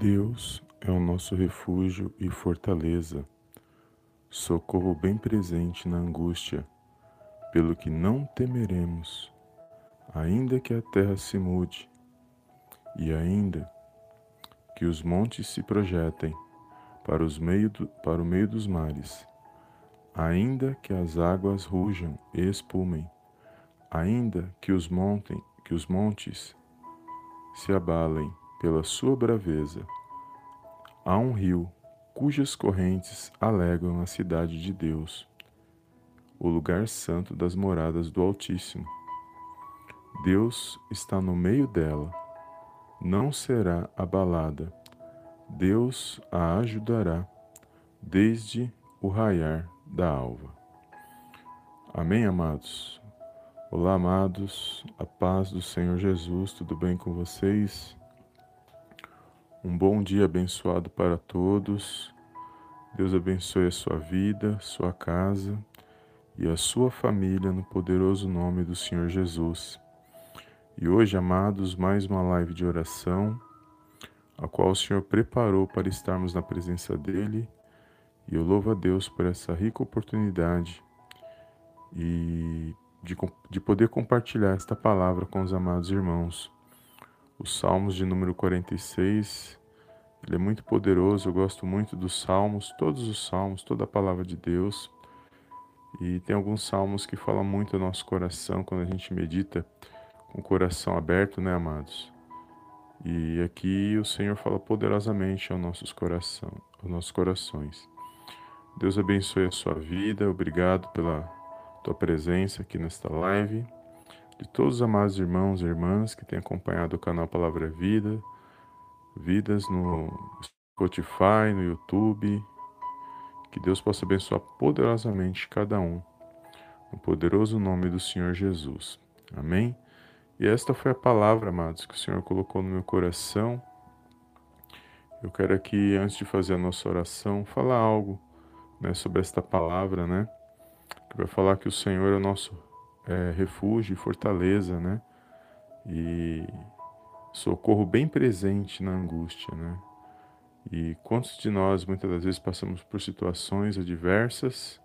Deus é o nosso refúgio e fortaleza, socorro bem presente na angústia, pelo que não temeremos, ainda que a terra se mude, e ainda que os montes se projetem para, os meio do, para o meio dos mares, ainda que as águas rujam e espumem, ainda que os, montem, que os montes se abalem pela sua braveza. Há um rio cujas correntes alegram a cidade de Deus, o lugar santo das moradas do Altíssimo. Deus está no meio dela, não será abalada. Deus a ajudará desde o raiar da alva. Amém, amados? Olá, amados, a paz do Senhor Jesus, tudo bem com vocês? Um bom dia abençoado para todos. Deus abençoe a sua vida, sua casa e a sua família no poderoso nome do Senhor Jesus. E hoje, amados, mais uma live de oração, a qual o Senhor preparou para estarmos na presença dEle. E eu louvo a Deus por essa rica oportunidade e de, de poder compartilhar esta palavra com os amados irmãos. Os Salmos de número 46, ele é muito poderoso, eu gosto muito dos Salmos, todos os Salmos, toda a palavra de Deus. E tem alguns salmos que falam muito ao nosso coração quando a gente medita com o coração aberto, né, amados? E aqui o Senhor fala poderosamente aos nossos, coração, aos nossos corações. Deus abençoe a sua vida, obrigado pela tua presença aqui nesta live de todos os amados irmãos e irmãs que têm acompanhado o canal Palavra Vida, vidas no Spotify, no YouTube. Que Deus possa abençoar poderosamente cada um, no poderoso nome do Senhor Jesus. Amém? E esta foi a palavra, amados, que o Senhor colocou no meu coração. Eu quero aqui, antes de fazer a nossa oração, falar algo né, sobre esta palavra, né? Que vai falar que o Senhor é o nosso é, refúgio e fortaleza, né? E socorro bem presente na angústia, né? E quantos de nós muitas das vezes passamos por situações adversas,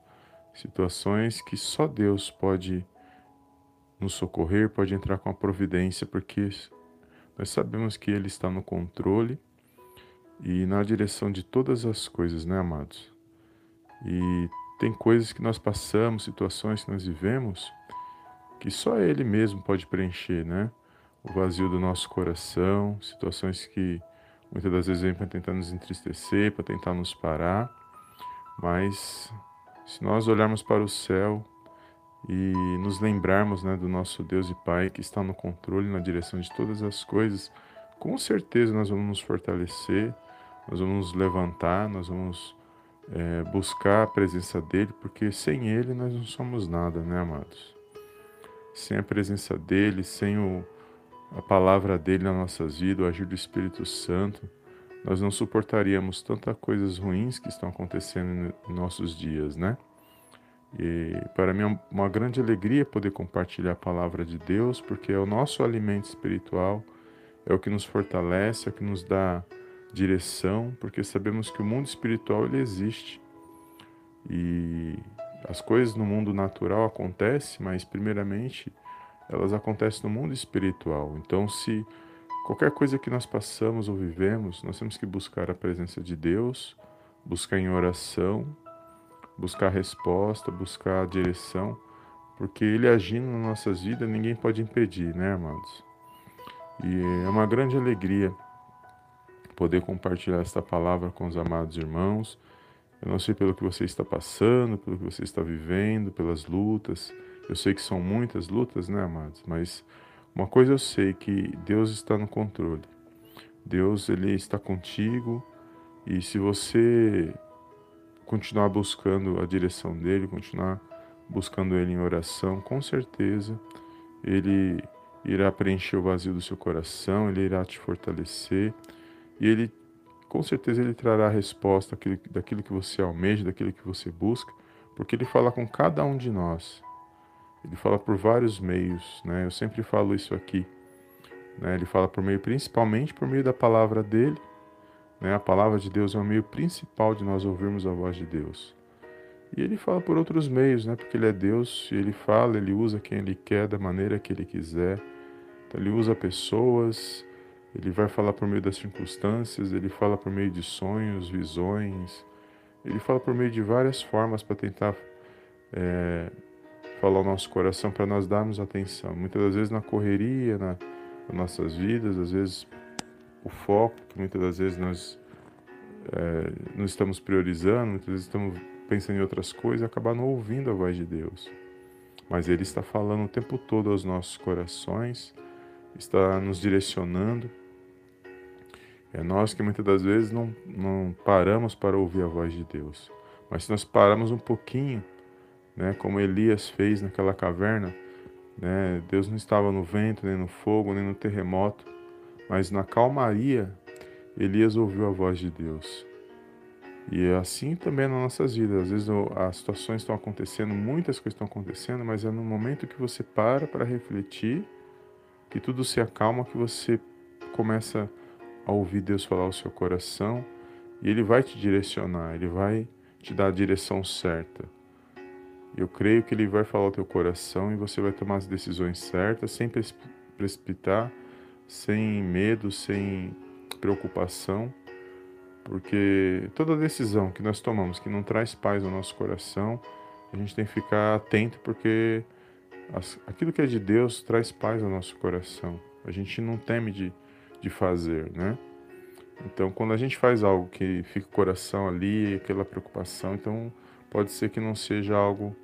situações que só Deus pode nos socorrer, pode entrar com a providência, porque nós sabemos que Ele está no controle e na direção de todas as coisas, né, amados? E tem coisas que nós passamos, situações que nós vivemos, que só Ele mesmo pode preencher, né? O vazio do nosso coração, situações que muitas das vezes vêm para tentar nos entristecer, para tentar nos parar, mas se nós olharmos para o céu e nos lembrarmos né, do nosso Deus e Pai que está no controle, na direção de todas as coisas, com certeza nós vamos nos fortalecer, nós vamos nos levantar, nós vamos é, buscar a presença dele, porque sem ele nós não somos nada, né, amados? Sem a presença dele, sem o, a palavra dele nas nossas vidas, o agir do Espírito Santo, nós não suportaríamos tantas coisas ruins que estão acontecendo em nossos dias, né? E para mim é uma grande alegria poder compartilhar a palavra de Deus, porque é o nosso alimento espiritual, é o que nos fortalece, é o que nos dá direção, porque sabemos que o mundo espiritual ele existe. E as coisas no mundo natural acontecem, mas primeiramente elas acontecem no mundo espiritual. Então, se qualquer coisa que nós passamos ou vivemos, nós temos que buscar a presença de Deus, buscar em oração, buscar resposta, buscar direção, porque Ele agindo nas nossas vidas, ninguém pode impedir, né, amados? E é uma grande alegria poder compartilhar esta palavra com os amados irmãos eu não sei pelo que você está passando, pelo que você está vivendo, pelas lutas. Eu sei que são muitas lutas, né, amados? Mas uma coisa eu sei que Deus está no controle. Deus ele está contigo e se você continuar buscando a direção dele, continuar buscando ele em oração, com certeza ele irá preencher o vazio do seu coração, ele irá te fortalecer e ele com certeza ele trará a resposta daquilo que você almeja, daquilo que você busca, porque ele fala com cada um de nós. Ele fala por vários meios, né? Eu sempre falo isso aqui. Né? Ele fala por meio, principalmente por meio da palavra dele, Né? A palavra de Deus é o meio principal de nós ouvirmos a voz de Deus. E ele fala por outros meios, né? Porque ele é Deus, e ele fala, ele usa quem ele quer, da maneira que ele quiser. Então, ele usa pessoas, ele vai falar por meio das circunstâncias, ele fala por meio de sonhos, visões, ele fala por meio de várias formas para tentar é, falar o nosso coração, para nós darmos atenção. Muitas das vezes na correria, na, nas nossas vidas, às vezes o foco, que muitas das vezes nós é, não estamos priorizando, muitas vezes estamos pensando em outras coisas e acabar não ouvindo a voz de Deus. Mas Ele está falando o tempo todo aos nossos corações, está nos direcionando. É nós que muitas das vezes não, não paramos para ouvir a voz de Deus. Mas se nós paramos um pouquinho, né, como Elias fez naquela caverna, né, Deus não estava no vento, nem no fogo, nem no terremoto, mas na calmaria, Elias ouviu a voz de Deus. E é assim também nas nossas vidas. Às vezes as situações estão acontecendo, muitas coisas estão acontecendo, mas é no momento que você para para refletir, que tudo se acalma, que você começa a ouvir Deus falar ao seu coração e Ele vai te direcionar, Ele vai te dar a direção certa. Eu creio que Ele vai falar ao teu coração e você vai tomar as decisões certas, sem precipitar, sem medo, sem preocupação porque toda decisão que nós tomamos que não traz paz ao nosso coração, a gente tem que ficar atento, porque aquilo que é de Deus traz paz ao nosso coração. A gente não teme de, de fazer, né? Então, quando a gente faz algo que fica o coração ali, aquela preocupação, então pode ser que não seja algo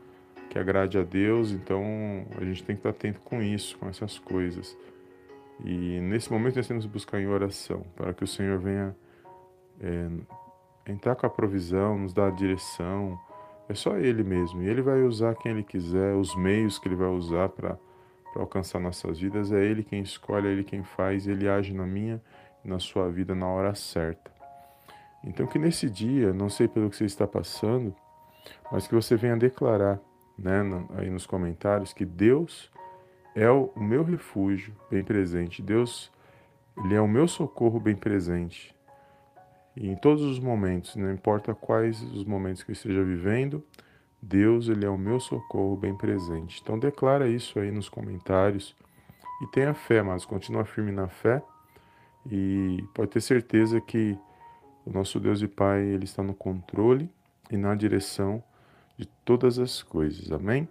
que agrade a Deus, então a gente tem que estar atento com isso, com essas coisas. E nesse momento nós temos que buscar em oração, para que o Senhor venha é, entrar com a provisão, nos dar a direção. É só Ele mesmo. E Ele vai usar quem Ele quiser, os meios que Ele vai usar para alcançar nossas vidas. É Ele quem escolhe, é Ele quem faz. Ele age na minha e na sua vida na hora certa. Então, que nesse dia, não sei pelo que você está passando, mas que você venha declarar né, aí nos comentários que Deus é o meu refúgio bem presente. Deus, Ele é o meu socorro bem presente. E em todos os momentos, não importa quais os momentos que eu esteja vivendo, Deus ele é o meu socorro bem presente. Então declara isso aí nos comentários e tenha fé, mas continua firme na fé e pode ter certeza que o nosso Deus e Pai ele está no controle e na direção de todas as coisas. Amém?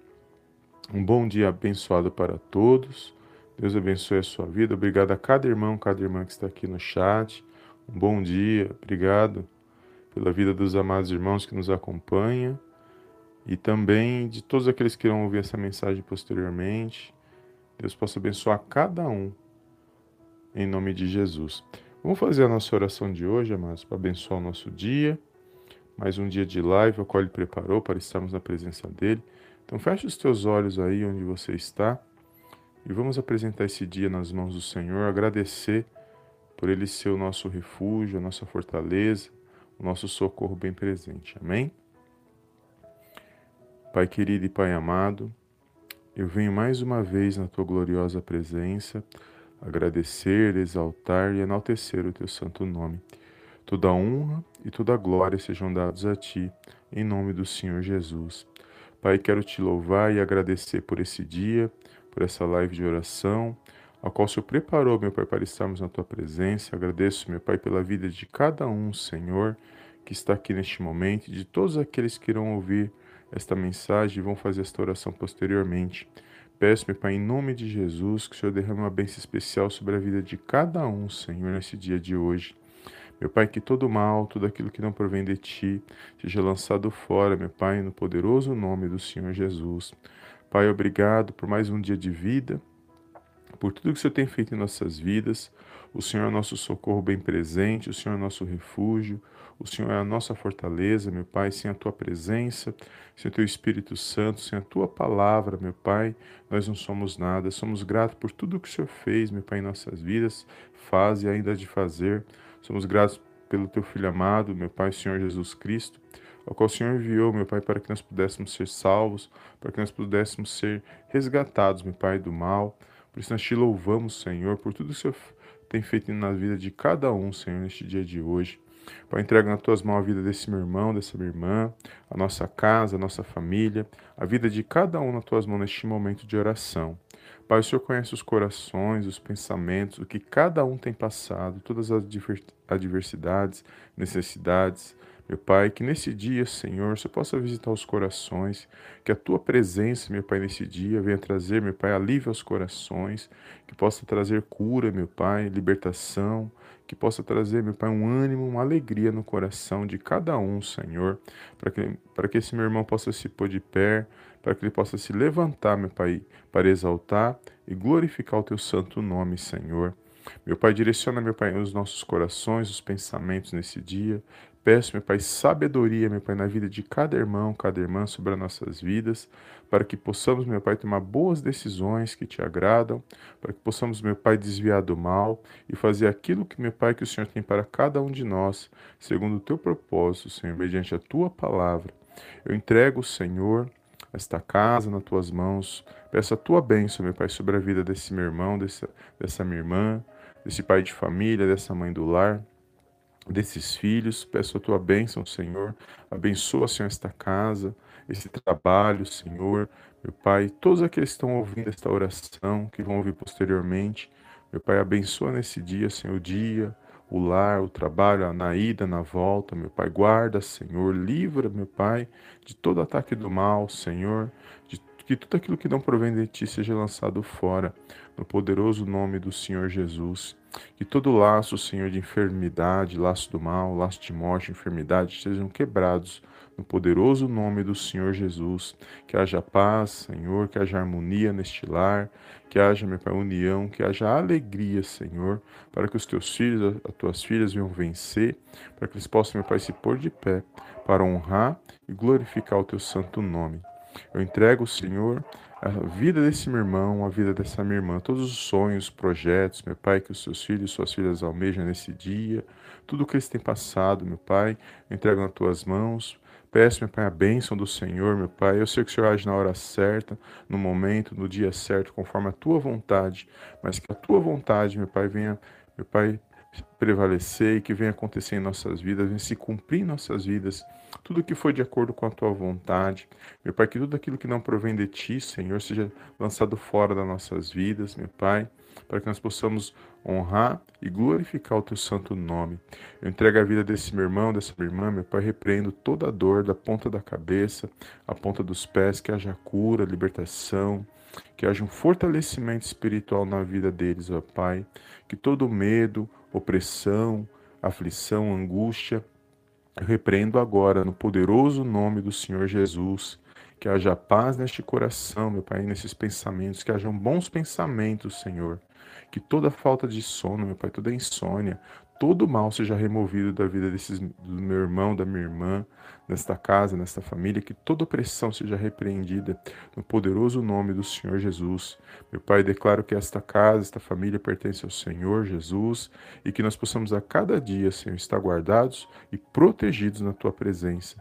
Um bom dia abençoado para todos. Deus abençoe a sua vida. Obrigado a cada irmão, cada irmã que está aqui no chat. Um bom dia, obrigado pela vida dos amados irmãos que nos acompanham e também de todos aqueles que irão ouvir essa mensagem posteriormente. Deus possa abençoar cada um, em nome de Jesus. Vamos fazer a nossa oração de hoje, amados, para abençoar o nosso dia. Mais um dia de live, o qual Ele preparou para estarmos na presença dEle. Então, feche os teus olhos aí onde você está e vamos apresentar esse dia nas mãos do Senhor, agradecer por ele ser o nosso refúgio, a nossa fortaleza, o nosso socorro bem presente. Amém? Pai querido e Pai amado, eu venho mais uma vez na tua gloriosa presença agradecer, exaltar e enaltecer o teu santo nome. Toda honra e toda glória sejam dados a ti, em nome do Senhor Jesus. Pai, quero te louvar e agradecer por esse dia, por essa live de oração, a qual o Senhor preparou, meu Pai, para estarmos na tua presença. Agradeço, meu Pai, pela vida de cada um, Senhor, que está aqui neste momento, de todos aqueles que irão ouvir esta mensagem e vão fazer esta oração posteriormente. Peço, meu Pai, em nome de Jesus, que o Senhor derrame uma bênção especial sobre a vida de cada um, Senhor, nesse dia de hoje. Meu Pai, que todo mal, tudo aquilo que não provém de Ti, seja lançado fora, meu Pai, no poderoso nome do Senhor Jesus. Pai, obrigado por mais um dia de vida por tudo que o Senhor tem feito em nossas vidas. O Senhor é nosso socorro bem presente, o Senhor é nosso refúgio, o Senhor é a nossa fortaleza, meu Pai. Sem a tua presença, sem o teu Espírito Santo, sem a tua palavra, meu Pai, nós não somos nada. Somos gratos por tudo que o Senhor fez, meu Pai, em nossas vidas, faz e ainda de fazer. Somos gratos pelo teu Filho amado, meu Pai, Senhor Jesus Cristo, ao qual o Senhor enviou, meu Pai, para que nós pudéssemos ser salvos, para que nós pudéssemos ser resgatados, meu Pai, do mal. Por isso nós te louvamos, Senhor, por tudo que o Senhor tem feito na vida de cada um, Senhor, neste dia de hoje. Pai, entrega nas tuas mãos a vida desse meu irmão, dessa minha irmã, a nossa casa, a nossa família, a vida de cada um nas tuas mãos neste momento de oração. Pai, o Senhor conhece os corações, os pensamentos, o que cada um tem passado, todas as adversidades, necessidades. Meu Pai, que nesse dia, Senhor, você possa visitar os corações, que a tua presença, meu Pai, nesse dia venha trazer, meu Pai, alívio aos corações, que possa trazer cura, meu Pai, libertação, que possa trazer, meu Pai, um ânimo, uma alegria no coração de cada um, Senhor, para que, para que esse meu irmão possa se pôr de pé, para que ele possa se levantar, meu Pai, para exaltar e glorificar o teu santo nome, Senhor. Meu Pai, direciona, meu Pai, os nossos corações, os pensamentos nesse dia. Peço, meu Pai, sabedoria, meu Pai, na vida de cada irmão, cada irmã sobre as nossas vidas, para que possamos, meu Pai, tomar boas decisões que te agradam, para que possamos, meu Pai, desviar do mal e fazer aquilo que, meu Pai, que o Senhor tem para cada um de nós, segundo o teu propósito, Senhor, mediante a tua palavra. Eu entrego, Senhor, esta casa nas tuas mãos. Peço a tua bênção, meu Pai, sobre a vida desse meu irmão, dessa, dessa minha irmã, desse pai de família, dessa mãe do lar, desses filhos. Peço a tua bênção, Senhor. Abençoa, Senhor, esta casa, esse trabalho, Senhor. Meu Pai, todos aqueles que estão ouvindo esta oração, que vão ouvir posteriormente. Meu Pai, abençoa nesse dia, Senhor, o dia, o lar, o trabalho, na ida, na volta, meu Pai. Guarda, Senhor, livra, meu Pai, de todo ataque do mal, Senhor, de que tudo aquilo que não provém de ti seja lançado fora, no poderoso nome do Senhor Jesus. Que todo laço, Senhor, de enfermidade, laço do mal, laço de morte, enfermidade, sejam quebrados no poderoso nome do Senhor Jesus. Que haja paz, Senhor, que haja harmonia neste lar, que haja, meu Pai, união, que haja alegria, Senhor, para que os teus filhos, as tuas filhas venham vencer, para que eles possam, meu Pai, se pôr de pé para honrar e glorificar o teu santo nome. Eu entrego, Senhor, a vida desse meu irmão, a vida dessa minha irmã, todos os sonhos, projetos, meu Pai, que os seus filhos e suas filhas almejam nesse dia, tudo o que eles têm passado, meu Pai, entrego nas tuas mãos, Peço, meu Pai, a bênção do Senhor, meu Pai. Eu sei que o Senhor age na hora certa, no momento, no dia certo, conforme a tua vontade, mas que a tua vontade, meu Pai, venha, meu Pai, prevalecer e que venha acontecer em nossas vidas, venha se cumprir em nossas vidas, tudo que foi de acordo com a tua vontade. Meu Pai, que tudo aquilo que não provém de ti, Senhor, seja lançado fora das nossas vidas, meu Pai, para que nós possamos honrar e glorificar o teu santo nome. Eu entrego a vida desse meu irmão, dessa minha irmã, meu Pai, repreendo toda a dor da ponta da cabeça, a ponta dos pés, que haja cura, libertação, que haja um fortalecimento espiritual na vida deles, ó Pai, que todo medo, opressão, aflição, angústia, eu repreendo agora no poderoso nome do Senhor Jesus. Que haja paz neste coração, meu Pai, nesses pensamentos, que hajam bons pensamentos, Senhor. Que toda falta de sono, meu Pai, toda insônia, todo mal seja removido da vida desses, do meu irmão, da minha irmã, nesta casa, nesta família, que toda opressão seja repreendida no poderoso nome do Senhor Jesus. Meu Pai, declaro que esta casa, esta família pertence ao Senhor Jesus e que nós possamos a cada dia, Senhor, estar guardados e protegidos na tua presença.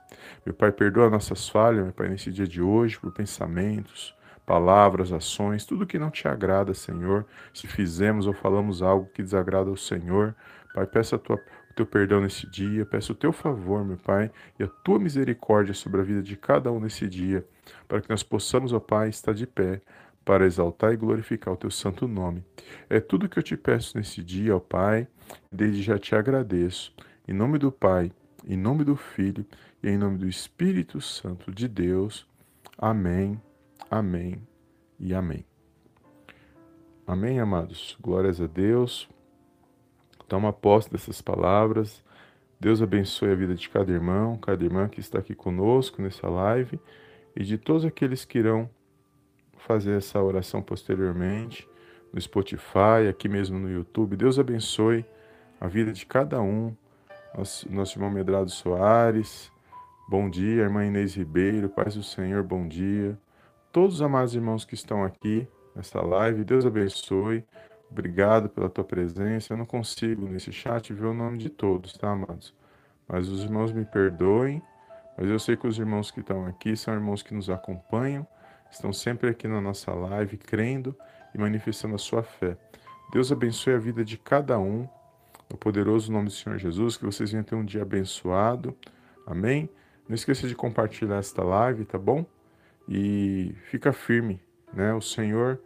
Meu Pai, perdoa nossas falhas, meu Pai, nesse dia de hoje, por pensamentos, palavras, ações, tudo que não te agrada, Senhor. Se fizemos ou falamos algo que desagrada ao Senhor, Pai, peço tua, o teu perdão nesse dia, peço o teu favor, meu Pai, e a tua misericórdia sobre a vida de cada um nesse dia, para que nós possamos, ó Pai, estar de pé para exaltar e glorificar o teu santo nome. É tudo que eu te peço nesse dia, ó Pai, desde já te agradeço. Em nome do Pai, em nome do Filho e em nome do Espírito Santo de Deus. Amém. Amém e amém. Amém, amados. Glórias a Deus. Toma posse dessas palavras. Deus abençoe a vida de cada irmão, cada irmã que está aqui conosco nessa live e de todos aqueles que irão fazer essa oração posteriormente no Spotify, aqui mesmo no YouTube. Deus abençoe a vida de cada um. Nosso, nosso irmão Medrado Soares, bom dia. Irmã Inês Ribeiro, paz do Senhor, bom dia todos os amados irmãos que estão aqui nessa live. Deus abençoe. Obrigado pela tua presença. Eu não consigo nesse chat ver o nome de todos, tá, amados? Mas os irmãos me perdoem. Mas eu sei que os irmãos que estão aqui são irmãos que nos acompanham, estão sempre aqui na nossa live, crendo e manifestando a sua fé. Deus abençoe a vida de cada um. no poderoso nome do Senhor Jesus, que vocês venham ter um dia abençoado. Amém? Não esqueça de compartilhar esta live, tá bom? E fica firme, né? O Senhor,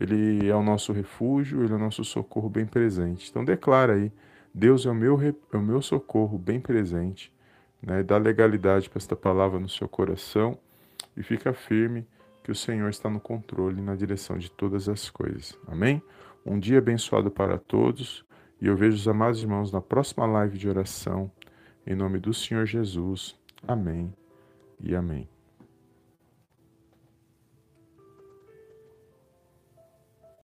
ele é o nosso refúgio, ele é o nosso socorro bem presente. Então declara aí, Deus é o meu, é o meu socorro bem presente, né? Dá legalidade para esta palavra no seu coração e fica firme que o Senhor está no controle e na direção de todas as coisas. Amém? Um dia abençoado para todos e eu vejo os amados irmãos na próxima live de oração. Em nome do Senhor Jesus. Amém e amém.